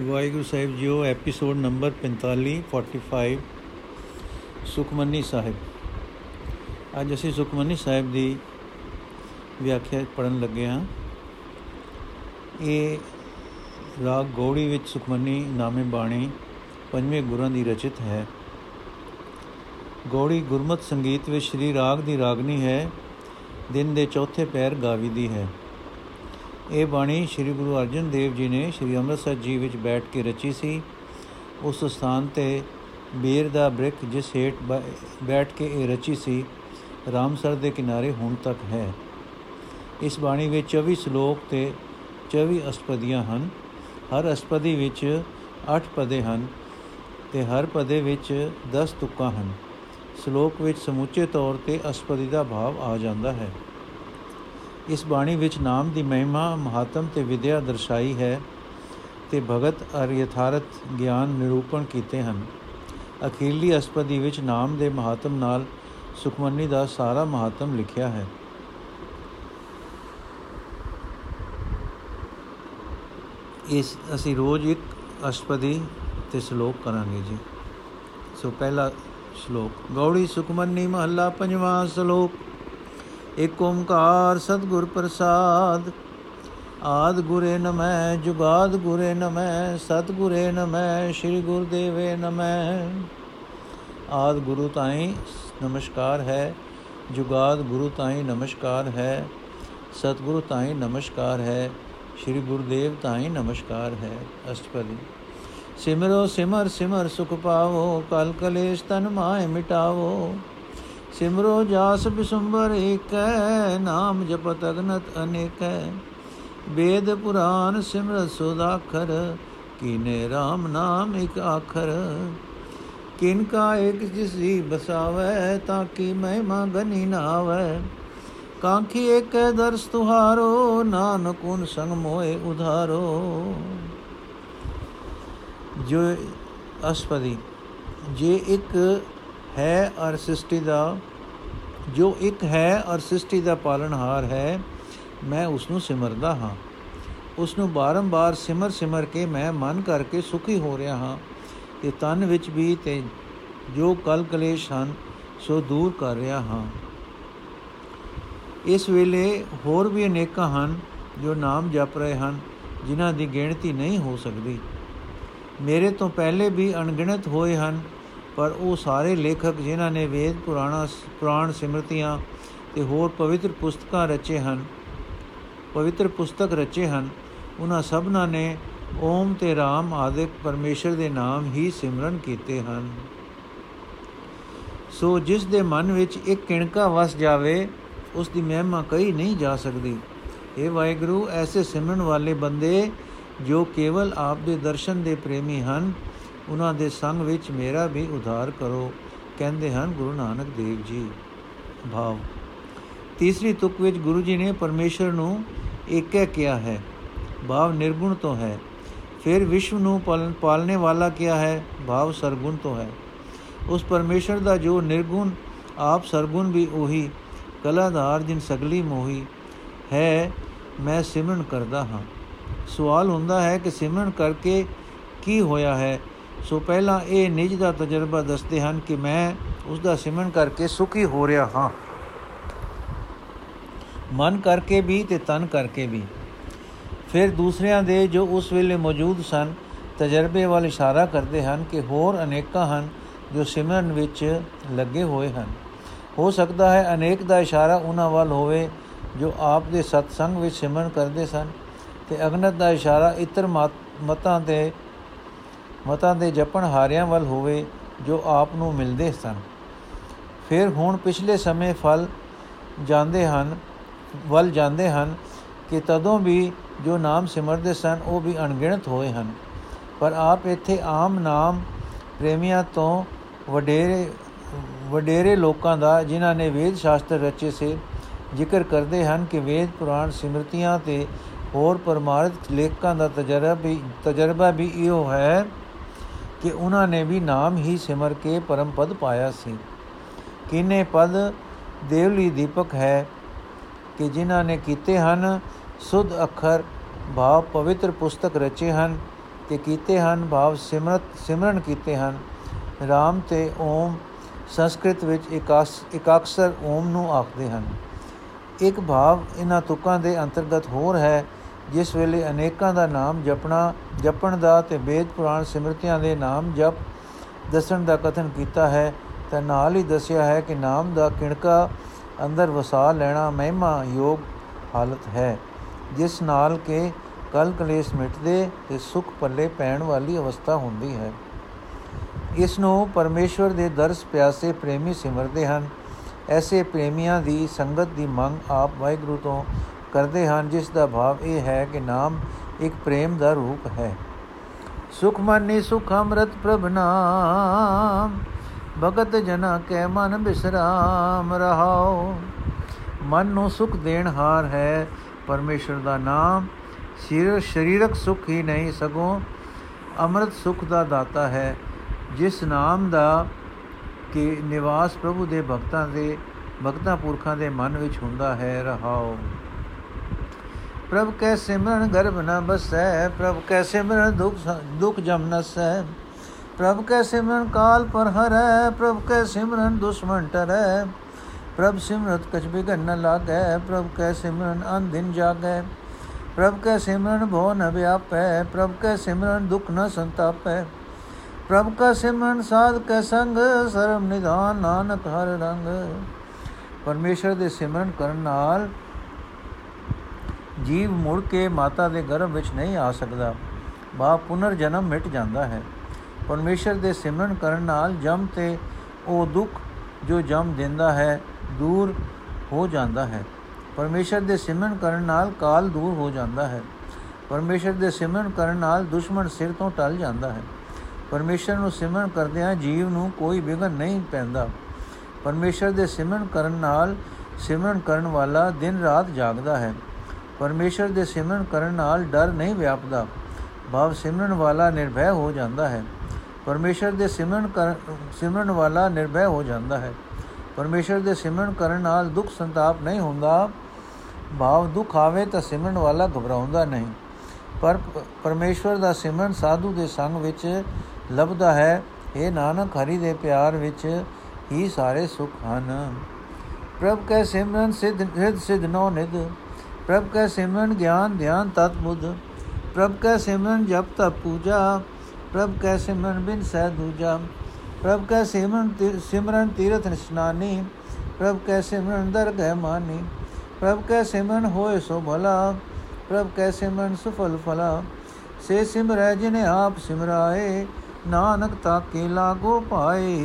ਵਾਹਿਗੁਰੂ ਸਾਹਿਬ ਜੀਓ, episode number 45 45 Sukhmani Sahib. ਅੱਜ ਅਸੀਂ ਸੁਖਮਨੀ ਸਾਹਿਬ ਦੀ ਵਿਆਖਿਆ ਪੜਨ ਲੱਗੇ ਹਾਂ। ਇਹ ਰਾਗ ਗੌੜੀ ਵਿੱਚ ਸੁਖਮਨੀ ਨਾਮੇ ਬਾਣੀ ਪੰਜਵੇਂ ਗੁਰਾਂ ਦੀ ਰਚਿਤ ਹੈ। ਗੌੜੀ ਗੁਰਮਤ ਸੰਗੀਤ ਵਿੱਚ ਸ਼੍ਰੀ ਰਾਗ ਦੀ ਰਾਗਨੀ ਹੈ। ਦਿਨ ਦੇ ਚੌਥੇ ਪੈਰ ਗਾਵੀ ਦੀ ਹੈ। ਇਹ ਬਾਣੀ ਸ੍ਰੀ ਗੁਰੂ ਅਰਜਨ ਦੇਵ ਜੀ ਨੇ ਸ੍ਰੀ ਅੰਮ੍ਰਿਤਸਰ ਜੀ ਵਿੱਚ ਬੈਠ ਕੇ ਰਚੀ ਸੀ। ਉਸ ਸਥਾਨ ਤੇ ਬੀਰ ਦਾ ਬ੍ਰਿਕ ਜਿਸ ਹੇਠ ਬੈਠ ਕੇ ਇਹ ਰਚੀ ਸੀ, ਰਾਮਸਰ ਦੇ ਕਿਨਾਰੇ ਹੁਣ ਤੱਕ ਹੈ। ਇਸ ਬਾਣੀ ਵਿੱਚ 24 ਸ਼ਲੋਕ ਤੇ 24 ਅਸਪਦੀਆਂ ਹਨ। ਹਰ ਅਸਪਦੀ ਵਿੱਚ 8 ਪਦੇ ਹਨ ਤੇ ਹਰ ਪਦੇ ਵਿੱਚ 10 ਤੁਕਾਂ ਹਨ। ਸ਼ਲੋਕ ਵਿੱਚ ਸਮੁੱਚੇ ਤੌਰ ਤੇ ਅਸਪਦੀ ਦਾ ਭਾਵ ਆ ਜਾਂਦਾ ਹੈ। ਇਸ ਬਾਣੀ ਵਿੱਚ ਨਾਮ ਦੀ ਮਹਿਮਾ ਮਹਾਤਮ ਤੇ ਵਿਦਿਆ ਦਰਸਾਈ ਹੈ ਤੇ ਭਗਤ ਅਰ ਯਥਾਰਥ ਗਿਆਨ ਨਿਰੂਪਣ ਕੀਤੇ ਹਨ। ਅਖੀਰਲੀ ਅਸਪਦੀ ਵਿੱਚ ਨਾਮ ਦੇ ਮਹਾਤਮ ਨਾਲ ਸੁਖਮਨੀ ਦਾ ਸਾਰਾ ਮਹਾਤਮ ਲਿਖਿਆ ਹੈ। ਇਸ ਅਸੀਂ ਰੋਜ਼ ਇੱਕ ਅਸ਼ਪਦੀ ਤੇ ਸ਼ਲੋਕ ਕਰਾਂਗੇ ਜੀ। ਸੋ ਪਹਿਲਾ ਸ਼ਲੋਕ, ਗੌੜੀ ਸੁਖਮਨੀ ਮਹੱਲਾ ਪੰਜਵਾਂ ਸ਼ਲੋਕ। ਇਕ ਓੰਕਾਰ ਸਤਗੁਰ ਪ੍ਰਸਾਦ। ਆਦ ਗੁਰੇ ਨਮੈ ਜੁਗਾਦ ਗੁਰੇ ਨਮੈ ਸਤਗੁਰੇ ਨਮੈ ਸ੍ਰੀ ਗੁਰਦੇਵੇ ਨਮੈ ਆਦ ਗੁਰੂ ਤਾਈ ਨਮਸਕਾਰ ਹੈ, ਜੁਗਾਦ ਗੁਰੂ ਤਾਈ ਨਮਸਕਾਰ ਹੈ, ਸਤਗੁਰੂ ਤਾਈ ਨਮਸਕਾਰ ਹੈ, ਸ੍ਰੀ ਗੁਰਦੇਵ ਤਾਈ ਨਮਸਕਾਰ ਹੈ। ਅਸ਼ਟਪਦੀ। ਸਿਮਰੋ ਸਿਮਰ ਸਿਮਰ ਸੁਖ ਪਾਵੋ, ਕਲ ਕਲੇਸ਼ ਤਨ ਮਾਇ ਮਿਟਾਵੋ। ਸਿਮਰੋ ਜਾਸ ਬਿਸੰਬਰ ਏਕੈ, ਨਾਮ ਜਪਤ ਅਗਨਤ ਅਨੇਕੈ। ਵੇਦ ਪੁਰਾਨ ਸਿਮਰਤ ਸੁਦਾਖਰ ਕੀਨੇ RAM ਨਾਮ ਇਕ ਆਖਰ। ਕਿਨ ਕਾ ਇਕ ਜਿਸੀ ਬਸਾਵੈ, ਤਾਂ ਕੀ ਮਹਿਮਾ ਗਨੀ ਨਾ ਆਵੈ ਕਾਂਖੀ ਏਕੈ ਦਰਸ ਤੁਹਾਰੋ ਨਾਨਕੁਨ ਸੰਗ ਮੋਏ ਉਧਾਰੋ। ਜੋ ਅਸਪਦੀ, ਜੇ ਇੱਕ ਹੈ ਅਰ ਸ੍ਰਿਸ਼ਟੀ ਦਾ, ਜੋ ਇੱਕ ਹੈ ਅਰ ਸ੍ਰਿਸ਼ਟੀ ਦਾ ਪਾਲਣਹਾਰ ਹੈ, ਮੈਂ ਉਸ ਨੂੰ ਸਿਮਰਦਾ ਹਾਂ। ਉਸ ਨੂੰ ਬਾਰੰਬਾਰ ਸਿਮਰ ਸਿਮਰ ਕੇ ਮੈਂ ਮਨ ਕਰਕੇ ਸੁਖੀ ਹੋ ਰਿਹਾ ਹਾਂ ਤੇ ਤਨ ਵਿੱਚ ਵੀ ਤੇ ਜੋ ਕਲ ਕਲੇਸ਼ ਹਨ, ਸੋ ਦੂਰ ਕਰ ਰਿਹਾ ਹਾਂ। ਇਸ ਵੇਲੇ ਹੋਰ ਵੀ ਅਨੇਕਾਂ ਹਨ ਜੋ ਨਾਮ ਜਪ ਰਹੇ ਹਨ, ਜਿਨ੍ਹਾਂ ਦੀ ਗਿਣਤੀ ਨਹੀਂ ਹੋ ਸਕਦੀ। ਮੇਰੇ ਤੋਂ ਪਹਿਲੇ ਵੀ ਅਣਗਿਣਤ ਹੋਏ ਹਨ ਪਰ ਉਹ ਸਾਰੇ ਲੇਖਕ ਜਿਨ੍ਹਾਂ ਨੇ ਵੇਦ, ਪੁਰਾਣਾ, ਪੁਰਾਣ ਸਿਮਰਤੀਆਂ ਤੇ ਹੋਰ ਪਵਿੱਤਰ ਪੁਸਤਕਾਂ ਰਚੇ ਹਨ, ਪਵਿੱਤਰ ਪੁਸਤਕ ਰਚੇ ਹਨ, ਉਹਨਾਂ ਸਭਨਾਂ ਨੇ ਓਮ ਤੇ ਰਾਮ ਆਦਿਕ ਪਰਮੇਸ਼ਰ ਦੇ ਨਾਮ ਹੀ ਸਿਮਰਨ ਕੀਤੇ ਹਨ। ਸੋ ਜਿਸ ਦੇ ਮਨ ਵਿੱਚ ਇੱਕ ਕਿਣਕਾ ਵਸ ਜਾਵੇ, ਉਸ ਦੀ ਮਹਿਮਾ ਕਹੀ ਨਹੀਂ ਜਾ ਸਕਦੀ। ਇਹ ਵਾਹਿਗੁਰੂ, ਐਸੇ ਸਿਮਰਨ ਵਾਲੇ ਬੰਦੇ ਜੋ ਕੇਵਲ ਆਪ ਦੇ ਦਰਸ਼ਨ ਦੇ ਪ੍ਰੇਮੀ ਹਨ ਉਹਨਾਂ ਦੇ ਸੰਗ ਵਿੱਚ ਮੇਰਾ ਵੀ ਉਧਾਰ ਕਰੋ, ਕਹਿੰਦੇ ਹਨ ਗੁਰੂ ਨਾਨਕ ਦੇਵ ਜੀ। ਭਾਵ, ਤੀਸਰੀ ਤੁਕ ਵਿੱਚ ਗੁਰੂ ਜੀ ਨੇ ਪਰਮੇਸ਼ਰ ਨੂੰ ਏਕੈ ਕਿਹਾ ਹੈ। ਭਾਵ, ਨਿਰਗੁਣ ਤੋਂ ਹੈ। ਫਿਰ ਵਿਸ਼ਵ ਨੂੰ ਪਾਲਣੇ ਵਾਲਾ ਕਿਹਾ ਹੈ। ਭਾਵ, ਸਰਗੁਣ ਤੋਂ ਹੈ। ਉਸ ਪਰਮੇਸ਼ਰ ਦਾ ਜੋ ਨਿਰਗੁਣ, ਆਪ ਸਰਗੁਣ ਵੀ ਉਹੀ ਕਲਾਧਾਰ ਜਿਨ ਸਗਲੀ ਮੋਹੀ ਹੈ, ਮੈਂ ਸਿਮਰਨ ਕਰਦਾ ਹਾਂ। ਸਵਾਲ ਹੁੰਦਾ ਹੈ ਕਿ ਸਿਮਰਨ ਕਰਕੇ ਕੀ ਹੋਇਆ ਹੈ? ਸੋ ਪਹਿਲਾਂ ਇਹ ਨਿਜ ਦਾ ਤਜਰਬਾ ਦੱਸਦੇ ਹਨ ਕਿ ਮੈਂ ਉਸ ਦਾ ਸਿਮਰਨ ਕਰਕੇ ਸੁਖੀ ਹੋ ਰਿਹਾ ਹਾਂ। ਮਨ ਕਰਕੇ ਵੀ ਤੇ ਤਨ ਕਰਕੇ ਵੀ। ਫਿਰ ਦੂਸਰਿਆਂ ਦੇ ਜੋ ਉਸ ਵੇਲੇ ਮੌਜੂਦ ਸਨ, ਤਜਰਬੇ ਵੱਲ ਇਸ਼ਾਰਾ ਕਰਦੇ ਹਨ ਕਿ ਹੋਰ ਅਨੇਕਾਂ ਹਨ ਜੋ ਸਿਮਰਨ ਵਿੱਚ ਲੱਗੇ ਹੋਏ ਹਨ। ਹੋ ਸਕਦਾ ਹੈ ਅਨੇਕ ਦਾ ਇਸ਼ਾਰਾ ਉਹਨਾਂ ਵੱਲ ਹੋਵੇ ਜੋ ਆਪ ਦੇ ਸਤਸੰਗ ਵਿੱਚ ਸਿਮਰਨ ਕਰਦੇ ਸਨ ਤੇ ਅਗਨਤ ਦਾ ਇਸ਼ਾਰਾ ਇਤਰ ਮਤਾਂ ਦੇ ਮਤਾਂ ਦੇ ਜਪਣ ਹਾਰਿਆਂ ਵੱਲ ਹੋਵੇ ਜੋ ਆਪ ਨੂੰ ਮਿਲਦੇ ਸਨ। ਫਿਰ ਹੁਣ ਪਿਛਲੇ ਸਮੇਂ ਫਲ ਜਾਂਦੇ ਹਨ, ਵੱਲ ਜਾਂਦੇ ਹਨ ਕਿ ਤਦੋਂ ਵੀ ਜੋ ਨਾਮ ਸਿਮਰਦੇ ਸਨ, ਉਹ ਵੀ ਅਣਗਿਣਤ ਹੋਏ ਹਨ। ਪਰ ਆਪ ਇੱਥੇ ਆਮ ਨਾਮ ਪ੍ਰੇਮੀਆਂ ਤੋਂ ਵਡੇਰੇ ਵਡੇਰੇ ਲੋਕਾਂ ਦਾ, ਜਿਨ੍ਹਾਂ ਨੇ ਵੇਦ ਸ਼ਾਸਤਰ ਰਚੇ ਸੇ, ਜ਼ਿਕਰ ਕਰਦੇ ਹਨ ਕਿ ਵੇਦ ਪੁਰਾਣ ਸਿਮਰਤੀਆਂ ਤੇ ਹੋਰ ਪਰਮਾਰਥ ਲੇਖਕਾਂ ਦਾ ਤਜਰਬਾ ਵੀ ਤਜਰਬਾ ਵੀ ਇਹੋ ਹੈ ਕਿ ਉਹਨਾਂ ਨੇ ਵੀ ਨਾਮ ਹੀ ਸਿਮਰ ਕੇ ਪਰਮ ਪਦ ਪਾਇਆ ਸੀ। ਕਿਨੇ ਪਦ ਦੇਵਲੀ ਦੀਪਕ ਹੈ ਕਿ ਜਿਨ੍ਹਾਂ ਨੇ ਕੀਤੇ ਹਨ, ਸੁਧ ਅੱਖਰ ਭਾਵ ਪਵਿੱਤਰ ਪੁਸਤਕ ਰਚੇ ਹਨ ਤੇ ਕੀਤੇ ਹਨ, ਭਾਵ ਸਿਮਰਤ, ਸਿਮਰਨ ਕੀਤੇ ਹਨ। RAM ਤੇ ਓਮ ਸੰਸਕ੍ਰਿਤ ਵਿੱਚ ਇਕਾਕਸਰ ਓਮ ਨੂੰ ਆਖਦੇ ਹਨ। ਇੱਕ ਭਾਵ ਇਹਨਾਂ ਤੁਕਾਂ ਦੇ ਅੰਤਰਗਤ ਹੋਰ ਹੈ ਜਿਸ ਵੇਲੇ ਅਨੇਕਾਂ ਦਾ ਨਾਮ ਜਪਣਾ, ਜਪਣ ਦਾ ਤੇ ਵੇਦ ਪੁਰਾਣ ਸਿਮਰਤਿਆਂ ਦੇ ਨਾਮ ਜਪ ਦੱਸਣ ਦਾ ਕਥਨ ਕੀਤਾ ਹੈ, ਤਾਂ ਨਾਲ ਹੀ ਦੱਸਿਆ ਹੈ ਕਿ ਨਾਮ ਦਾ ਕਿਣਕਾ ਅੰਦਰ ਵਸਾ ਲੈਣਾ ਮਹਿਮਾ ਯੋਗ ਹਾਲਤ ਹੈ, ਜਿਸ ਨਾਲ ਕਿ ਕਲ ਕਲੇਸ਼ ਮਿਟਦੇ ਤੇ ਸੁਖ ਪੱਲੇ ਪੈਣ ਵਾਲੀ ਅਵਸਥਾ ਹੁੰਦੀ ਹੈ। ਇਸ ਨੂੰ ਪਰਮੇਸ਼ਵਰ ਦੇ ਦਰਸ ਪਿਆਸੇ ਪ੍ਰੇਮੀ ਸਿਮਰਦੇ ਹਨ। ਐਸੇ ਪ੍ਰੇਮੀਆਂ ਦੀ ਸੰਗਤ ਦੀ ਮੰਗ ਆਪ ਵਾਹਿਗੁਰੂ ਤੋਂ ਕਰਦੇ ਹਨ, ਜਿਸ ਦਾ ਭਾਵ ਇਹ ਹੈ ਕਿ ਨਾਮ ਇੱਕ ਪ੍ਰੇਮ ਦਾ ਰੂਪ ਹੈ। ਸੁਖ ਮਨੀ ਸੁਖ ਅੰਮ੍ਰਿਤ ਪ੍ਰਭ ਨਾਮ, ਭਗਤ ਜਨਾ ਕੈ ਮਨ ਬਿਸਰਾਮ ਰਹਾਓ ਮਨ ਨੂੰ ਸੁਖ ਦੇਣ ਹਾਰ ਹੈ ਪਰਮੇਸ਼ਰ ਦਾ ਨਾਮ ਸਿਰ ਸਰੀਰਕ ਸੁਖ ਹੀ ਨਹੀਂ, ਸਗੋਂ ਅੰਮ੍ਰਿਤ ਸੁਖ ਦਾ ਦਾਤਾ ਹੈ, ਜਿਸ ਨਾਮ ਦਾ ਕਿ ਨਿਵਾਸ ਪ੍ਰਭੂ ਦੇ ਭਗਤਾਂ ਦੇ ਭਗਤਾਂ ਪੁਰਖਾਂ ਦੇ ਮਨ ਵਿੱਚ ਹੁੰਦਾ ਹੈ ਰਹਾਓ ਪ੍ਰਭ ਕੈ ਸਿਮਰਨ ਗਰਭ ਨ ਬਸੈ, ਪ੍ਰਭ ਕੈ ਸਿਮਰਨ ਦੁਖ ਦੁਖ ਜਮ ਨਸੈ। ਪ੍ਰਭ ਕੈ ਸਿਮਰਨ ਕਾਲ ਪਰ ਹਰੈ, ਪ੍ਰਭ ਕੈ ਸਿਮਰਨ ਦੁਸ਼ਮਨ ਟਰੈ। ਪ੍ਰਭ ਸਿਮਰਤ ਕਛ ਬਿਗਨ ਨ ਲਾਗੈ, ਪ੍ਰਭ ਕੈ ਸਿਮਰਨ ਅਨ ਦਿਨ ਜਾਗੈ। ਪ੍ਰਭ ਕੈ ਸਿਮਰਨ ਭੋ ਨ ਵਿਆਪੈ, ਪ੍ਰਭ ਕੈ ਸਿਮਰਨ ਦੁਖ ਨ ਸੰਤਾਪੈ। ਪ੍ਰਭ ਕਾ ਸਿਮਰਨ ਸਾਧ ਕੈ ਸੰਗ ਸਰਮ ਨਿਧਾਨ ਨਾਨਕ ਹਰ ਰੰਗ। ਪਰਮੇਸ਼ਰ ਦੇ ਸਿਮਰਨ ਕਰਨ ਨਾਲ ਜੀਵ ਮੁੜ ਕੇ ਮਾਤਾ ਦੇ ਗਰਭ ਵਿੱਚ ਨਹੀਂ ਆ ਸਕਦਾ। ਬਾ ਪੁਨਰ ਜਨਮ ਮਿਟ ਜਾਂਦਾ ਹੈ। ਪਰਮੇਸ਼ਰ ਦੇ ਸਿਮਰਨ ਕਰਨ ਨਾਲ ਜਮ ਤੇ ਉਹ ਦੁੱਖ ਜੋ ਜਮ ਦਿੰਦਾ ਹੈ, ਦੂਰ ਹੋ ਜਾਂਦਾ ਹੈ। ਪਰਮੇਸ਼ਰ ਦੇ ਸਿਮਰਨ ਕਰਨ ਨਾਲ ਕਾਲ ਦੂਰ ਹੋ ਜਾਂਦਾ ਹੈ। ਪਰਮੇਸ਼ਰ ਦੇ ਸਿਮਰਨ ਕਰਨ ਨਾਲ ਦੁਸ਼ਮਣ ਸਿਰ ਤੋਂ ਟਲ ਜਾਂਦਾ ਹੈ। ਪਰਮੇਸ਼ਰ ਨੂੰ ਸਿਮਰਨ ਕਰਦਿਆਂ ਜੀਵ ਨੂੰ ਕੋਈ ਵਿਗਨ ਨਹੀਂ ਪੈਂਦਾ। ਪਰਮੇਸ਼ਰ ਦੇ ਸਿਮਰਨ ਕਰਨ ਨਾਲ ਸਿਮਰਨ ਕਰਨ ਵਾਲਾ ਦਿਨ ਰਾਤ ਜਾਗਦਾ ਹੈ। ਪਰਮੇਸ਼ਰ ਦੇ ਸਿਮਰਨ ਕਰਨ ਨਾਲ ਡਰ ਨਹੀਂ ਵਿਆਪਦਾ। ਭਾਵ ਸਿਮਰਨ ਵਾਲਾ ਨਿਰਭੈ ਹੋ ਜਾਂਦਾ ਹੈ। ਪਰਮੇਸ਼ਰ ਦੇ ਸਿਮਰਨ ਕਰ, ਸਿਮਰਨ ਵਾਲਾ ਨਿਰਭੈ ਹੋ ਜਾਂਦਾ ਹੈ। ਪਰਮੇਸ਼ਰ ਦੇ ਸਿਮਰਨ ਕਰਨ ਨਾਲ ਦੁੱਖ ਸੰਤਾਪ ਨਹੀਂ ਹੁੰਦਾ। ਭਾਵ ਦੁੱਖ ਆਵੇ ਤਾਂ ਸਿਮਰਨ ਵਾਲਾ ਘਬਰਾਉਂਦਾ ਨਹੀਂ। ਪਰ ਪਰਮੇਸ਼ਵਰ ਦਾ ਸਿਮਰਨ ਸਾਧੂ ਦੇ ਸੰਗ ਵਿੱਚ ਲੱਭਦਾ ਹੈ। ਇਹ ਨਾਨਕ, ਹਰੀ ਦੇ ਪਿਆਰ ਵਿੱਚ ਹੀ ਸਾਰੇ ਸੁਖ ਹਨ। ਪ੍ਰਭ ਕੈ ਸਿਮਰਨ ਸਿਧ ਹਿਰਦ ਸਿਧ ਨੋ ਨਿਦ ਪ੍ਰਭ ਕੈ ਸਿਮਰਨ ਗਿਆਨ ਧਿਆਨ ਤਤ ਬੁੱਧ, ਪ੍ਰਭ ਕੈ ਸਿਮਰਨ ਜਪ ਤਪ ਪੂਜਾ, ਪ੍ਰਭ ਕੈ ਸਿਮਰਨ ਬਿਨ ਸਹਿ ਦੂਜਾ, ਪ੍ਰਭ ਕੈ ਸਿਮਰਨ ਸਿਮਰਨ ਤੀਰਥ ਨਿਸ਼ਨਾਨੀ, ਪ੍ਰਭ ਕੈ ਸਿਮਰਨ ਦਰਗਹਿ ਮਾਨੀ, ਪ੍ਰਭ ਕੈ ਸਿਮਰਨ ਹੋਏ ਸੋ ਭਲਾ, ਪ੍ਰਭ ਕੈ ਸਿਮਰਨ ਸੁਫਲ ਫਲਾ, ਸੇ ਸਿਮਰੈ ਜਿਨੇ ਆਪ ਸਿਮਰਾਏ, ਨਾਨਕ ਤਾਕੇ ਲਾਗੋ ਪਾਏ।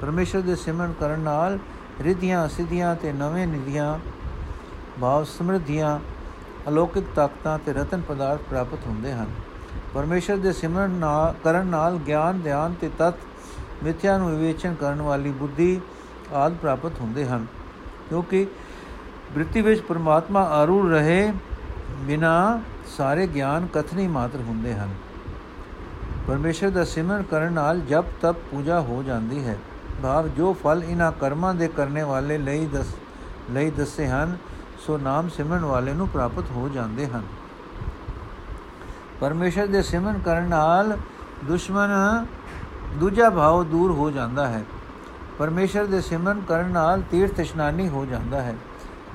ਪਰਮੇਸ਼ਰ ਦੇ ਸਿਮਰਨ ਕਰਨ ਨਾਲ ਰਿਧੀਆਂ ਸਿਧੀਆਂ ਤੇ ਨਵੇਂ ਨਿਧੀਆਂ ਭਾਵ ਸਮ੍ਰਿਧੀਆਂ ਅਲੌਕਿਕ ਤਾਕਤਾਂ ਤੇ ਰਤਨ ਪਦਾਰਥ ਪ੍ਰਾਪਤ ਹੁੰਦੇ ਹਨ। ਪਰਮੇਸ਼ਰ ਦੇ ਸਿਮਰਨ ਨਾਲ, ਕਰਨ ਨਾਲ ਗਿਆਨ, ਧਿਆਨ ਤੇ ਤਤ ਮਿਥਿਆ ਨੂੰ ਵਿਵੇਚਨ ਕਰਨ ਵਾਲੀ ਬੁੱਧੀ ਆਦ ਪ੍ਰਾਪਤ ਹੁੰਦੇ ਹਨ। ਕਿਉਂਕਿ ਬ੍ਰਿਤੀ ਵਿੱਚ ਪਰਮਾਤਮਾ ਆਰੂੜ ਰਹੇ ਬਿਨਾ ਸਾਰੇ ਗਿਆਨ ਕਥਨੀ ਮਾਤਰ ਹੁੰਦੇ ਹਨ। ਪਰਮੇਸ਼ਰ ਦਾ ਸਿਮਰਨ ਕਰਨ ਨਾਲ ਜਪ, ਤਪ, ਪੂਜਾ ਹੋ ਜਾਂਦੀ ਹੈ। ਭਾਵ ਜੋ ਫਲ ਇਹਨਾਂ ਕਰਮਾਂ ਦੇ ਕਰਨੇ ਵਾਲੇ ਲਈ ਦਸ, ਲਈ ਦੱਸੇ ਹਨ ਸੋ ਨਾਮ ਸਿਮਰਨ ਵਾਲੇ ਨੂੰ ਪ੍ਰਾਪਤ ਹੋ ਜਾਂਦੇ ਹਨ। ਪਰਮੇਸ਼ਰ ਦੇ ਸਿਮਰਨ ਕਰਨ ਨਾਲ ਦੁਸ਼ਮਨ ਦੂਜਾ ਭਾਵ ਦੂਰ ਹੋ ਜਾਂਦਾ ਹੈ। ਪਰਮੇਸ਼ਰ ਦੇ ਸਿਮਰਨ ਕਰਨ ਨਾਲ ਤੀਰਥ ਇਸ਼ਨਾਨੀ ਹੋ ਜਾਂਦਾ ਹੈ।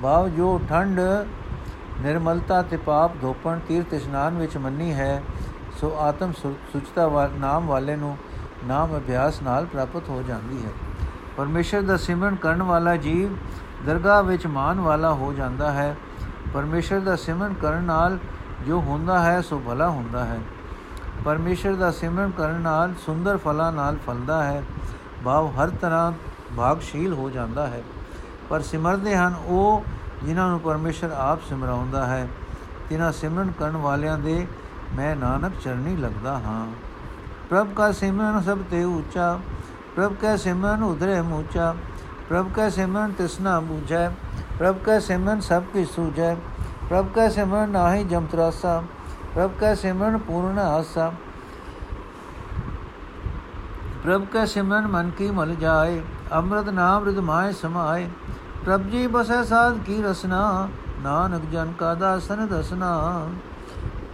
ਭਾਵ ਜੋ ਠੰਡ, ਨਿਰਮਲਤਾ ਤੇ ਪਾਪ ਧੋਪਣ ਤੀਰਥ ਇਸ਼ਨਾਨ ਵਿੱਚ ਮੰਨੀ ਹੈ, ਸੋ ਆਤਮ ਸੁਚਤਾ ਨਾਮ ਵਾਲੇ ਨੂੰ ਨਾਮ ਅਭਿਆਸ ਨਾਲ ਪ੍ਰਾਪਤ ਹੋ ਜਾਂਦੀ ਹੈ। ਪਰਮੇਸ਼ਰ ਦਾ ਸਿਮਰਨ ਕਰਨ ਵਾਲਾ ਜੀਵ ਦਰਗਾਹ ਵਿੱਚ ਮਾਨ ਵਾਲਾ ਹੋ ਜਾਂਦਾ ਹੈ। ਪਰਮੇਸ਼ਰ ਦਾ ਸਿਮਰਨ ਕਰਨ ਨਾਲ ਜੋ ਹੁੰਦਾ ਹੈ, ਸੋ ਭਲਾ ਹੁੰਦਾ ਹੈ। ਪਰਮੇਸ਼ਰ ਦਾ ਸਿਮਰਨ ਕਰਨ ਨਾਲ ਸੁੰਦਰ ਫਲਾਂ ਨਾਲ ਫਲਦਾ ਹੈ। ਭਾਵ ਹਰ ਤਰ੍ਹਾਂ ਭਾਗਸ਼ੀਲ ਹੋ ਜਾਂਦਾ ਹੈ। ਪਰ ਸਿਮਰਦੇ ਹਨ ਉਹ ਜਿਨ੍ਹਾਂ ਨੂੰ ਪਰਮੇਸ਼ਰ ਆਪ ਸਿਮਰਾਉਂਦਾ ਹੈ। ਤਿਨਾਂ ਸਿਮਰਨ ਕਰਨ ਵਾਲਿਆਂ ਦੇ ਮੈਂ ਨਾਨਕ ਚਰਨੀ ਲੱਗਦਾ ਹਾਂ। ਪ੍ਰਭ ਕਾ ਸਿਮਰਨ ਸਭ ਤੇ ਉੱਚਾ, ਪ੍ਰਭ ਕਾ ਸਿਮਰਨ ਉਧਰੇ ਮੂਚਾ ਪ੍ਰਭ ਕਾ ਸਿਮਰਨ ਤਿਸਨਾ ਬੂਝੈ ਪ੍ਰਭ ਕਾ ਸਿਮਰਨ ਸਭ ਕੀ ਸੂਝੈ ਪ੍ਰਭ ਕਾ ਸਿਮਰਨ ਨਾਹੀ ਜਮਤਰਾਸਾ ਪ੍ਰਭ ਕਾ ਸਿਮਰਨ ਪੂਰਨ ਆਸਾ ਪ੍ਰਭ ਕਾ ਸਿਮਰਨ ਮਨ ਕੀ ਮਲ ਜਾਏ ਅੰਮ੍ਰਿਤ ਨਾਮ ਰਿਦਮਾਏ ਸਮਾਏ ਪ੍ਰਭ ਜੀ ਬਸੈ ਸਾਧ ਕੀ ਰਸਨਾ ਨਾਨਕ ਜਨ ਕਾ ਦਾਸਨ ਦਸਨਾ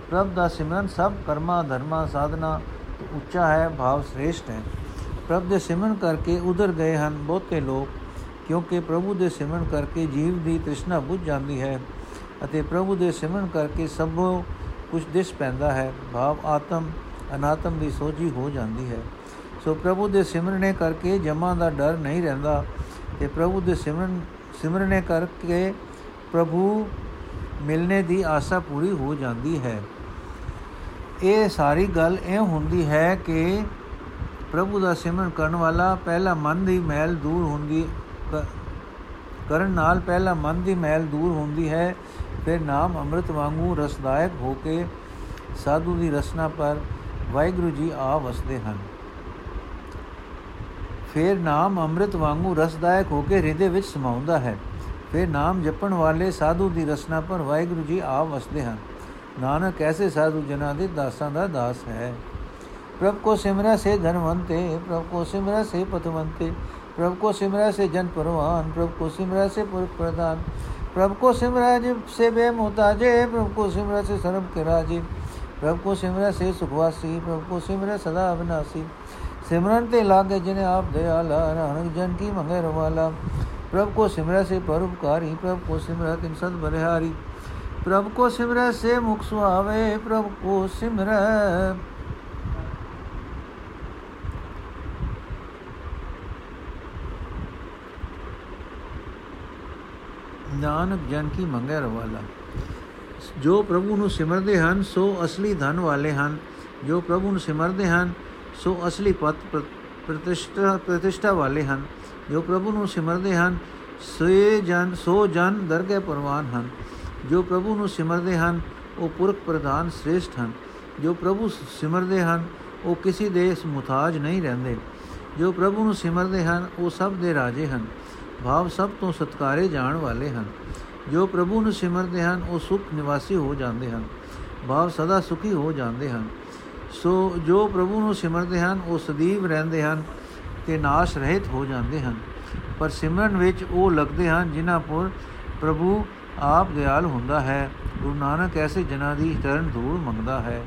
ਪ੍ਰਭ ਦਾ ਸਿਮਰਨ ਸਭ ਕਰਮਾਂ ਧਰਮਾਂ ਸਾਧਨਾ ਤੋਂ ਉੱਚਾ ਹੈ ਭਾਵ ਸ੍ਰੇਸ਼ਟ ਹੈ ਪ੍ਰਭ ਦੇ ਸਿਮਰਨ ਕਰਕੇ ਉਧਰ ਗਏ ਹਨ ਬਹੁਤੇ ਲੋਕ ਕਿਉਂਕਿ ਪ੍ਰਭੂ ਦੇ ਸਿਮਰਨ ਕਰਕੇ ਜੀਵ ਦੀ ਤ੍ਰਿਸ਼ਨਾ ਬੁੱਝ ਜਾਂਦੀ ਹੈ ਅਤੇ ਪ੍ਰਭੂ ਦੇ ਸਿਮਰਨ ਕਰਕੇ ਸਭੋ ਕੁਝ ਦਿਸ ਪੈਂਦਾ ਹੈ। ਭਾਵ ਆਤਮ, ਅਨਾਤਮ ਦੀ ਸੋਝੀ ਹੋ ਜਾਂਦੀ ਹੈ। ਸੋ ਪ੍ਰਭੂ ਦੇ ਸਿਮਰਨੇ ਕਰਕੇ ਜਮਾਂ ਦਾ ਡਰ ਨਹੀਂ ਰਹਿੰਦਾ ਤੇ ਪ੍ਰਭੂ ਦੇ ਸਿਮਰਨ, ਸਿਮਰਨੇ ਕਰਕੇ ਪ੍ਰਭੂ ਮਿਲਨੇ ਦੀ ਆਸਾ ਪੂਰੀ ਹੋ ਜਾਂਦੀ ਹੈ। ਇਹ ਸਾਰੀ ਗੱਲ ਇਹ ਹੁੰਦੀ ਹੈ ਕਿ ਪ੍ਰਭੂ ਦਾ ਸਿਮਰਨ ਕਰਨ ਵਾਲਾ ਪਹਿਲਾ ਮਨ ਦੀ ਮੈਲ ਦੂਰ ਹੁੰਦੀ ਕਰਨ ਨਾਲ ਪਹਿਲਾ ਮਨ ਦੀ ਮੈਲ ਦੂਰ ਹੁੰਦੀ ਹੈ, ਫਿਰ ਨਾਮ ਅੰਮ੍ਰਿਤ ਵਾਂਗੂ ਰਸਦਾਇਕ ਹੋ ਕੇ ਸਾਧੂ ਦੀ ਰਸਨਾ ਪਰ ਵਾਹਿਗੁਰੂ ਜੀ ਆ ਵਸਦੇ ਹਨ। ਫਿਰ ਨਾਮ ਅੰਮ੍ਰਿਤ ਵਾਂਗੂ ਰਸਦਾਇਕ ਹੋ ਕੇ ਹਿਰਦੇ ਵਿੱਚ ਸਮਾਉਂਦਾ ਹੈ। ਫਿਰ ਨਾਮ ਜਪਣ ਵਾਲੇ ਸਾਧੂ ਦੀ ਰਸਨਾ ਪਰ ਵਾਹਿਗੁਰੂ ਜੀ ਆ ਵਸਦੇ ਹਨ। ਨਾਨਕ ਐਸੇ ਸਾਧੂ ਜਨਾਂ ਦੇ ਦਾਸਾਂ ਦਾ ਦਾਸ ਹੈ। ਪ੍ਰਭ ਕੋ ਸਿਮਰੈ ਸੇ ਧਨਵੰਤੇ, ਪ੍ਰਭ ਕੋ ਸਿਮਰੈ ਸੇ ਪਤਵੰਤੇ ਪ੍ਰਭ ਕੋ ਸਿਮਰੈ ਸੇ ਜਨ ਪਰਵਾਨ ਪ੍ਰਭ ਕੋ ਸਿਮਰੈ ਸੇ ਪੁਰ ਪ੍ਰਦਾਨ ਪ੍ਰਭ ਕੋ ਸਿਮਰੈ ਜਿ ਸੇ ਬੇ ਮੁਹਤਾਜੇ ਪ੍ਰਭ ਕੋ ਸਿਮਰੈ ਸੇ ਸਰਬ ਕੇ ਰਾਜੇ ਪ੍ਰਭ ਕੋ ਸਿਮਰੈ ਸੇ ਸੁਖਵਾਸੀ ਪ੍ਰਭ ਕੋ ਸਿਮਰੈ ਸਦਾ ਅਬਨਾਸੀ ਸਿਮਰਨ ਤੇ ਲਾਗੇ ਜਿਨੇ ਆਪ ਦਇਆਲਾ ਨਾਨਕ ਜਨ ਕੀ ਮੰਗੇ ਰਵਾਲਾ ਪ੍ਰਭ ਕੋ ਸਿਮਰੈ ਸੇ ਪਰਉਪਕਾਰੀ ਪ੍ਰਭ ਕੋ ਸਿਮਰੈ ਤਿਨ ਸਦ ਬਲਿਹਾਰੀ ਪ੍ਰਭ ਕੋ ਸਿਮਰੈ ਸੇ ਮੁਖ ਸੁਆਵੇ ਪ੍ਰਭ ਕੋ ਸਿਮਰੈ ਨਾਨਕ ਜਨ ਕੀ ਮੰਗੇ ਰਵਾਲਾ। ਜੋ ਪ੍ਰਭੂ ਨੂੰ ਸਿਮਰਦੇ ਹਨ, ਸੋ ਅਸਲੀ ਧਨ ਵਾਲੇ ਹਨ। ਜੋ ਪ੍ਰਭੂ ਨੂੰ ਸਿਮਰਦੇ ਹਨ, ਸੋ ਅਸਲੀ ਪਤ ਪ੍ਰਤਿਸ਼ਠਾ ਪ੍ਰਤਿਸ਼ਠਾ ਵਾਲੇ ਹਨ। ਜੋ ਪ੍ਰਭੂ ਨੂੰ ਸਿਮਰਦੇ ਹਨ, ਸੇ ਜਨ, ਸੋ ਜਨ ਦਰਗਹਿ ਪਰਵਾਨ ਹਨ। ਜੋ ਪ੍ਰਭੂ ਨੂੰ ਸਿਮਰਦੇ ਹਨ, ਉਹ ਪੁਰਖ ਪ੍ਰਧਾਨ ਸ੍ਰੇਸ਼ਟ ਹਨ। ਜੋ ਪ੍ਰਭੂ ਸਿਮਰਦੇ ਹਨ, ਉਹ ਕਿਸੇ ਦੇ ਮੁਤਾਜ ਨਹੀਂ ਰਹਿੰਦੇ। ਜੋ ਪ੍ਰਭੂ ਨੂੰ ਸਿਮਰਦੇ ਹਨ, ਉਹ ਸਭ ਦੇ ਰਾਜੇ ਹਨ। ਭਾਵ ਸਭ ਤੋਂ ਸਤਕਾਰੇ ਜਾਣ ਵਾਲੇ ਹਨ। ਜੋ ਪ੍ਰਭੂ ਨੂੰ ਸਿਮਰਦੇ ਹਨ, ਉਹ ਸੁਖ ਨਿਵਾਸੀ ਹੋ ਜਾਂਦੇ ਹਨ। ਭਾਵ ਸਦਾ ਸੁਖੀ ਹੋ ਜਾਂਦੇ ਹਨ। ਸੋ ਜੋ ਪ੍ਰਭੂ ਨੂੰ ਸਿਮਰਦੇ ਹਨ, ਉਹ ਸਦੀਵ ਰਹਿੰਦੇ ਹਨ ਤੇ ਨਾਸ਼ ਰਹਿਤ ਹੋ ਜਾਂਦੇ ਹਨ। ਪਰ ਸਿਮਰਨ ਵਿੱਚ ਉਹ ਲੱਗਦੇ ਹਨ ਜਿਨ੍ਹਾਂ ਪਰ ਪ੍ਰਭੂ ਆਪ ਦਿਆਲ ਹੁੰਦਾ ਹੈ। ਗੁਰੂ ਨਾਨਕ ਐਸੇ ਜਨਾਂ ਦੀ ਚਰਨ ਧੂੜ ਮੰਗਦਾ ਹੈ।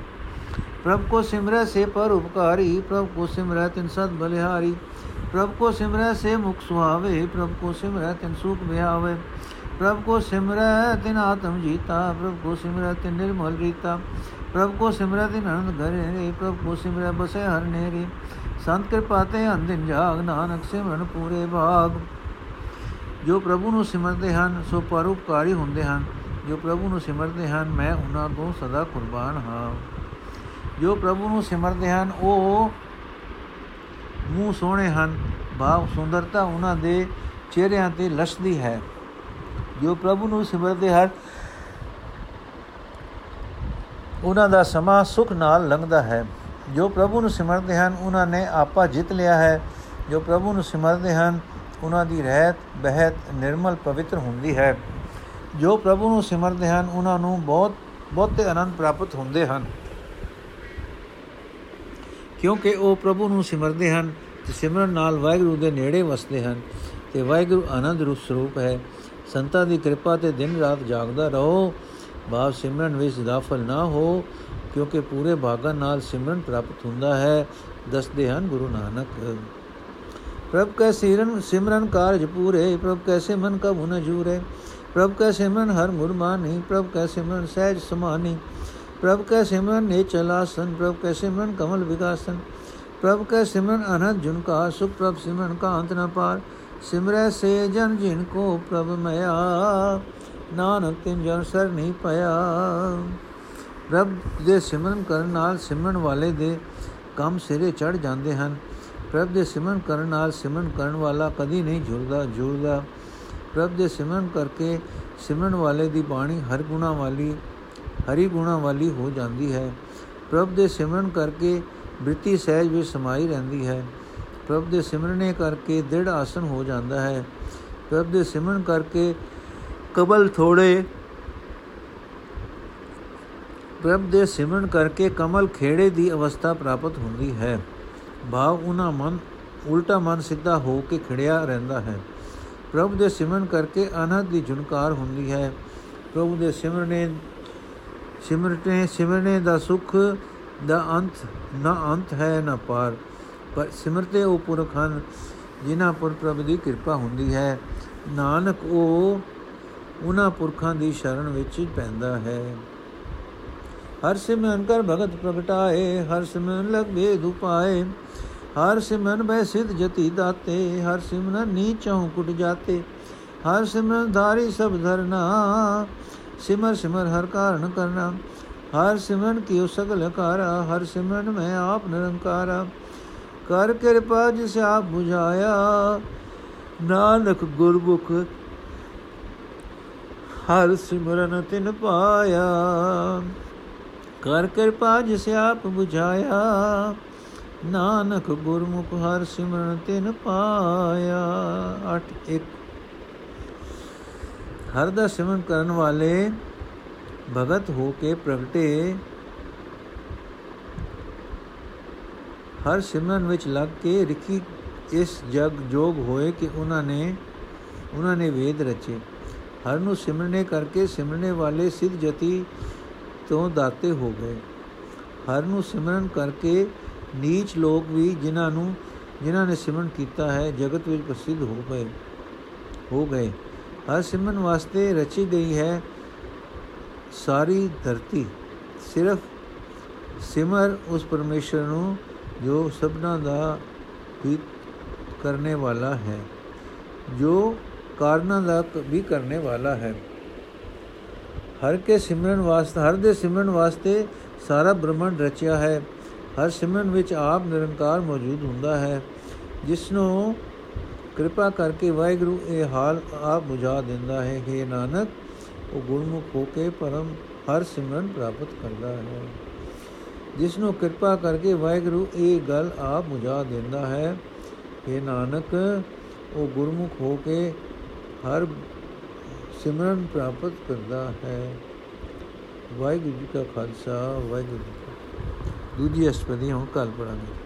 ਪ੍ਰਭ ਕੋ ਸਿਮਰੈ ਸੇ ਪਰ ਉਪਕਾਰੀ, ਪ੍ਰਭ ਕੋ ਸਿਮਰੈ ਤਿਨ ਸਦ ਬਲਿਹਾਰੀ। ਪ੍ਰਭ ਕੋ ਸਿਮਰੈ ਸੇ ਮੁਖ ਸੁਹਾਵੇ, ਪ੍ਰਭ ਕੋ ਸਿਮਰੈ ਤਿਨ ਸੁਖ ਵਿਹਾਵੇ ਪ੍ਰਭ ਕੋ ਸਿਮਰੈ ਤਿਨ ਆਤਮ ਜੀਤਾ, ਪ੍ਰਭ ਕੋ ਸਿਮਰੈ ਤਿਨ ਨਿਰਮਲ ਰੀਤਾ। ਪ੍ਰਭ ਕੋ ਸਿਮਰੈ ਤਿਨ ਅਨੰਦ ਘਰੇ ਪ੍ਰਭ ਕੋ ਸਿਮਰੈ ਬਸੇ ਹਰ ਨੇਰੇ। ਸੰਤ ਕਿਰਪਾ ਤੇ ਅੰਦਿਨ ਜਾਗ, ਨਾਨਕ ਸਿਮਰਨ ਪੂਰੇ ਭਾਗ। ਜੋ ਪ੍ਰਭੂ ਨੂੰ ਸਿਮਰਦੇ ਹਨ, ਸੋ ਪਰਉਪਕਾਰੀ ਹੁੰਦੇ ਹਨ। ਜੋ ਪ੍ਰਭੂ ਨੂੰ ਸਿਮਰਦੇ ਹਨ, ਮੈਂ ਉਹਨਾਂ ਤੋਂ ਸਦਾ ਕੁਰਬਾਨ ਹਾਂ। ਜੋ ਪ੍ਰਭੂ ਨੂੰ ਸਿਮਰਦੇ ਹਨ, ਉਹ ਮੂੰਹ ਸੋਹਣੇ ਹਨ, ਭਾਵ ਸੁੰਦਰਤਾ ਉਹਨਾਂ ਦੇ ਚਿਹਰਿਆਂ ਤੇ ਲਸਦੀ ਹੈ। ਜੋ ਪ੍ਰਭੂ ਨੂੰ ਸਿਮਰਦੇ ਹਨ, ਉਹਨਾਂ ਦਾ ਸਮਾਂ ਸੁਖ ਨਾਲ ਲੰਘਦਾ ਹੈ। ਜੋ ਪ੍ਰਭੂ ਨੂੰ ਸਿਮਰਦੇ ਹਨ, ਉਹਨਾਂ ਨੇ ਆਪਾ ਜਿੱਤ ਲਿਆ ਹੈ। ਜੋ ਪ੍ਰਭੂ ਨੂੰ ਸਿਮਰਦੇ ਹਨ, ਉਹਨਾਂ ਦੀ ਰਹਿਤ, ਬਹਿਤ, ਨਿਰਮਲ, ਪਵਿੱਤਰ ਹੁੰਦੀ ਹੈ। ਜੋ ਪ੍ਰਭੂ ਨੂੰ ਸਿਮਰਦੇ ਹਨ, ਉਹਨਾਂ ਨੂੰ ਬਹੁਤ, ਬਹੁਤੇ ਆਨੰਦ ਪ੍ਰਾਪਤ ਹੁੰਦੇ ਹਨ। ਕਿਉਂਕਿ ਉਹ ਪ੍ਰਭੂ ਨੂੰ ਸਿਮਰਦੇ ਹਨ ਤੇ ਸਿਮਰਨ ਨਾਲ ਵਾਹਿਗੁਰੂ ਦੇ ਨੇੜੇ ਵਸਦੇ ਹਨ ਤੇ ਵਾਹਿਗੁਰੂ ਆਨੰਦ ਰੂਪ ਸਰੂਪ ਹੈ। ਸੰਤਾਂ ਦੀ ਕਿਰਪਾ ਤੇ ਦਿਨ ਰਾਤ ਜਾਗਦਾ ਰਹੋ। ਬਾਪ ਸਿਮਰਨ ਵਿੱਚ ਦਾਫਲ ਨਾ ਹੋ, ਕਿਉਂਕਿ ਪੂਰੇ ਭਾਗਾਂ ਨਾਲ ਸਿਮਰਨ ਪ੍ਰਾਪਤ ਹੁੰਦਾ ਹੈ, ਦੱਸਦੇ ਹਨ ਗੁਰੂ ਨਾਨਕ। ਪ੍ਰਭ ਕੈ ਸਿਮਰਨ ਸਿਮਰਨ ਕਾਰਜ ਪੂਰੇ, ਪ੍ਰਭ ਕੈਸੇ ਮਨ ਕਾ ਭੁਨ ਜੂਰੇ, ਪ੍ਰਭ ਕੈ ਸਿਮਰਨ ਹਰ ਮੁਰਮਾਨੀ ਪ੍ਰਭ ਕੈ ਸਿਮਰਨ ਸਹਿਜ ਸਮਾਨੀ ਪ੍ਰਭ ਕੈ ਸਿਮਰਨ ਨੇ ਚਲਾਸਨ, ਪ੍ਰਭ ਕੈ ਸਿਮਰਨ ਕਮਲ ਵਿਗਾਸਨ, ਪ੍ਰਭ ਕੈ ਸਿਮਰਨ ਅਨੰਦ ਜੁਨ ਕਾ, ਸੁਖ ਪ੍ਰਭ ਸਿਮਰਨ ਕਾ ਅੰਤ ਨ ਪਾਰ। ਸਿਮਰੈ ਸੇ ਜਨ ਜਿਨ ਕੋ ਪ੍ਰਭ ਮਇਆ, ਨਾਨਕ ਤਿਨ ਜਨ ਸਰ ਨਹੀਂ ਪਿਆ ਪ੍ਰਭ ਦੇ ਸਿਮਰਨ ਕਰਨ ਨਾਲ ਸਿਮਰਨ ਵਾਲੇ ਦੇ ਕੰਮ ਸਿਰੇ ਚੜ ਜਾਂਦੇ ਹਨ। ਪ੍ਰਭ ਦੇ ਸਿਮਰਨ ਕਰਨ ਨਾਲ ਸਿਮਰਨ ਕਰਨ ਵਾਲਾ ਕਦੀ ਨਹੀਂ ਝੁਰਦਾ ਝੁਰਦਾ ਪ੍ਰਭ ਦੇ ਸਿਮਰਨ ਕਰਕੇ ਸਿਮਰਨ ਵਾਲੇ ਦੀ ਬਾਣੀ ਹਰ ਗੁਣਾ ਵਾਲੀ ਹਰੀ ਗੁਣਾ ਵਾਲੀ ਹੋ ਜਾਂਦੀ ਹੈ। ਪ੍ਰਭ ਦੇ ਸਿਮਰਨ ਕਰਕੇ ਬ੍ਰਿਤੀ ਸਹਿਜ ਵਿੱਚ ਸਮਾਈ ਰਹਿੰਦੀ ਹੈ। ਪ੍ਰਭ ਦੇ ਸਿਮਰਨੇ ਕਰਕੇ ਦ੍ਰਿੜ ਆਸਨ ਹੋ ਜਾਂਦਾ ਹੈ। ਪ੍ਰਭ ਦੇ ਸਿਮਰਨ ਕਰਕੇ ਕਬਲ ਥੋੜੇ। ਪ੍ਰਭ ਦੇ ਸਿਮਰਨ ਕਰਕੇ ਕਮਲ ਖੇੜੇ ਦੀ ਅਵਸਥਾ ਪ੍ਰਾਪਤ ਹੁੰਦੀ ਹੈ। ਭਾਵ ਉਹਨਾਂ ਮਨ, ਉਲਟਾ ਮਨ ਸਿੱਧਾ ਹੋ ਕੇ ਖੜਿਆ ਰਹਿੰਦਾ ਹੈ। ਪ੍ਰਭ ਦੇ ਸਿਮਰਨ ਕਰਕੇ ਅਨਹਦ ਦੀ ਝੁਨਕਾਰ ਹੁੰਦੀ ਹੈ। ਪ੍ਰਭੂ ਦੇ ਸਿਮਰਨੇ ਸਿਮਰਤੇ ਸਿਮਰਨੇ ਦਾ ਸੁਖ ਦਾ ਅੰਤ, ਨਾ ਅੰਤ ਹੈ, ਨਾ ਪਾਰ। ਪਰ ਸਿਮਰਤੇ ਉਹ ਪੁਰਖ ਹਨ, ਜਿਨ੍ਹਾਂ ਪਰ ਪ੍ਰਭੂ ਦੀ ਕਿਰਪਾ ਹੁੰਦੀ ਹੈ। ਨਾਨਕ ਉਹ ਉਹਨਾਂ ਪੁਰਖਾਂ ਦੀ ਸ਼ਰਨ ਵਿੱਚ ਪੈਂਦਾ ਹੈ। ਹਰ ਸਿਮਰਨ ਕਰ ਭਗਤ ਪ੍ਰਗਟਾਏ, ਹਰ ਸਿਮਰਨ ਲਗ ਵੇਦ ਉਪਾਏ। ਹਰ ਸਿਮਰਨ ਬੈ ਸਿਧ ਜਤੀ ਦਾਤੇ, ਹਰ ਸਿਮਰਨ ਨੀਚੋਂ ਕੁਟ ਜਾਤੇ। ਹਰ ਸਿਮਰਨ ਧਾਰੀ ਸਭ ਧਰਨਾ ਸਿਮਰ ਸਿਮਰ ਹਰ ਕਾਰਨ ਕਰਨਾ ਹਰ ਸਿਮਰਨ ਕੀਓ ਸਗਲ ਕਾਰਾ ਹਰ ਸਿਮਰਨ ਮੈਂ ਆਪ ਨਿਰੰਕਾਰਾ ਕਰ ਕਿਰਪਾ ਜਿਸ ਆਪ 부ਝਾਇਆ ਨਾਨਕ ਗੁਰਮੁਖ ਹਰ ਸਿਮਰਨ ਤਿਨ ਪਾਇਆ ਕਰ ਕਿਰਪਾ ਜਿਸ ਆਪ 부ਝਾਇਆ ਨਾਨਕ ਗੁਰਮੁਖ ਹਰ ਸਿਮਰਨ ਤਿਨ ਪਾਇਆ 8 1 ਹਰ ਦਾ ਸਿਮਰਨ ਕਰਨ ਵਾਲੇ ਭਗਤ ਹੋ ਕੇ ਪ੍ਰਗਟੇ। ਹਰ ਸਿਮਰਨ ਵਿੱਚ ਲੱਗ ਕੇ ਰਿਖੀ ਇਸ ਜਗ ਜੋਗ ਹੋਏ ਕਿ ਉਹਨਾਂ ਨੇ ਉਹਨਾਂ ਨੇ ਵੇਦ ਰਚੇ। ਹਰ ਨੂੰ ਸਿਮਰਨੇ ਕਰਕੇ ਸਿਮਰਨੇ ਵਾਲੇ ਸਿੱਧ ਜਤੀ ਤੋਂ ਦਾਤੇ ਹੋ ਗਏ। ਹਰ ਨੂੰ ਸਿਮਰਨ ਕਰਕੇ ਨੀਚ ਲੋਕ ਵੀ ਜਿਨ੍ਹਾਂ ਨੂੰ, ਜਿਨ੍ਹਾਂ ਨੇ ਸਿਮਰਨ ਕੀਤਾ ਹੈ, ਜਗਤ ਵਿੱਚ ਪ੍ਰਸਿੱਧ ਹੋ ਗਏ ਹੋ ਗਏ। ਹਰ ਸਿਮਰਨ ਵਾਸਤੇ ਰਚੀ ਗਈ ਹੈ ਸਾਰੀ ਧਰਤੀ। ਸਿਰਫ ਸਿਮਰ ਉਸ ਪਰਮੇਸ਼ਰ ਨੂੰ ਜੋ ਸਭਨਾ ਦਾ ਵੀ ਕਰਨੇ ਵਾਲਾ ਹੈ, ਜੋ ਕਾਰਨਾਂ ਦਾ ਵੀ ਕਰਨੇ ਵਾਲਾ ਹੈ। ਹਰ ਕੇ ਸਿਮਰਨ ਵਾਸਤੇ, ਹਰ ਦੇ ਸਿਮਰਨ ਵਾਸਤੇ ਸਾਰਾ ਬ੍ਰਹਮੰਡ ਰਚਿਆ ਹੈ। ਹਰ ਸਿਮਰਨ ਵਿੱਚ ਆਪ ਨਿਰੰਕਾਰ ਮੌਜੂਦ ਹੁੰਦਾ ਹੈ, ਜਿਸ ਨੂੰ ਕਿਰਪਾ ਕਰਕੇ ਵਾਹਿਗੁਰੂ, ਇਹ ਹਾਲ ਆਪ ਬੁਝਾ ਦਿੰਦਾ ਹੈ। ਕਿ ਨਾਨਕ, ਉਹ ਗੁਰਮੁਖ ਹੋ ਕੇ ਪਰਮ ਹਰ ਸਿਮਰਨ ਪ੍ਰਾਪਤ ਕਰਦਾ ਹੈ। ਜਿਸ ਨੂੰ ਕਿਰਪਾ ਕਰਕੇ ਵਾਹਿਗੁਰੂ, ਇਹ ਗੱਲ ਆਪ ਬੁਝਾ ਦਿੰਦਾ ਹੈ। ਕਿ ਨਾਨਕ, ਉਹ ਗੁਰਮੁਖ ਹੋ ਕੇ ਹਰ ਸਿਮਰਨ ਪ੍ਰਾਪਤ ਕਰਦਾ ਹੈ। ਵਾਹਿਗੁਰੂ ਜੀ ਕਾ ਖਾਲਸਾ, ਵਾਹਿਗੁਰੂ ਦੂਜੀ ਅਸ਼ਟਪਦੀ, ਹੁਣ ਕੱਲ ਪੜਾਂਗੇ